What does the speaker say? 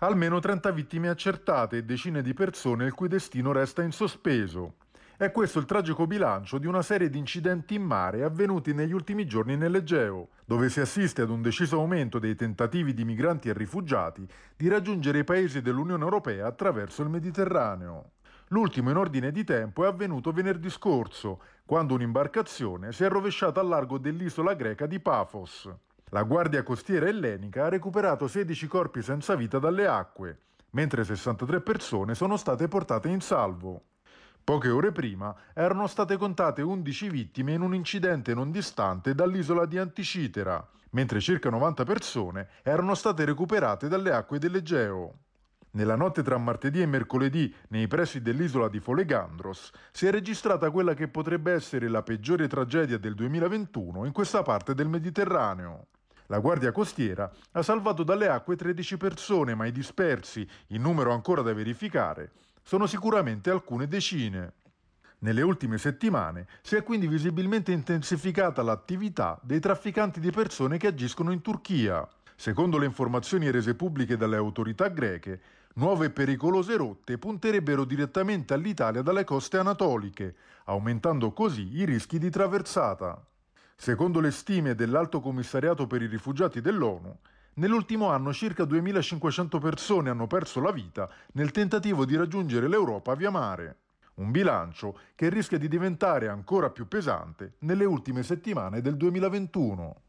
Almeno 30 vittime accertate e decine di persone il cui destino resta in sospeso. È questo il tragico bilancio di una serie di incidenti in mare avvenuti negli ultimi giorni nell'Egeo, dove si assiste ad un deciso aumento dei tentativi di migranti e rifugiati di raggiungere i paesi dell'Unione Europea attraverso il Mediterraneo. L'ultimo in ordine di tempo è avvenuto venerdì scorso, quando un'imbarcazione si è rovesciata al largo dell'isola greca di Paphos. La Guardia Costiera ellenica ha recuperato 16 corpi senza vita dalle acque, mentre 63 persone sono state portate in salvo. Poche ore prima erano state contate 11 vittime in un incidente non distante dall'isola di Anticitera, mentre circa 90 persone erano state recuperate dalle acque dell'Egeo. Nella notte tra martedì e mercoledì, nei pressi dell'isola di Folegandros, si è registrata quella che potrebbe essere la peggiore tragedia del 2021 in questa parte del Mediterraneo. La Guardia Costiera ha salvato dalle acque 13 persone, ma i dispersi, in numero ancora da verificare, sono sicuramente alcune decine. Nelle ultime settimane si è quindi visibilmente intensificata l'attività dei trafficanti di persone che agiscono in Turchia. Secondo le informazioni rese pubbliche dalle autorità greche, nuove e pericolose rotte punterebbero direttamente all'Italia dalle coste anatoliche, aumentando così i rischi di traversata. Secondo le stime dell'Alto Commissariato per i rifugiati dell'ONU, nell'ultimo anno circa 2500 persone hanno perso la vita nel tentativo di raggiungere l'Europa via mare. Un bilancio che rischia di diventare ancora più pesante nelle ultime settimane del 2021.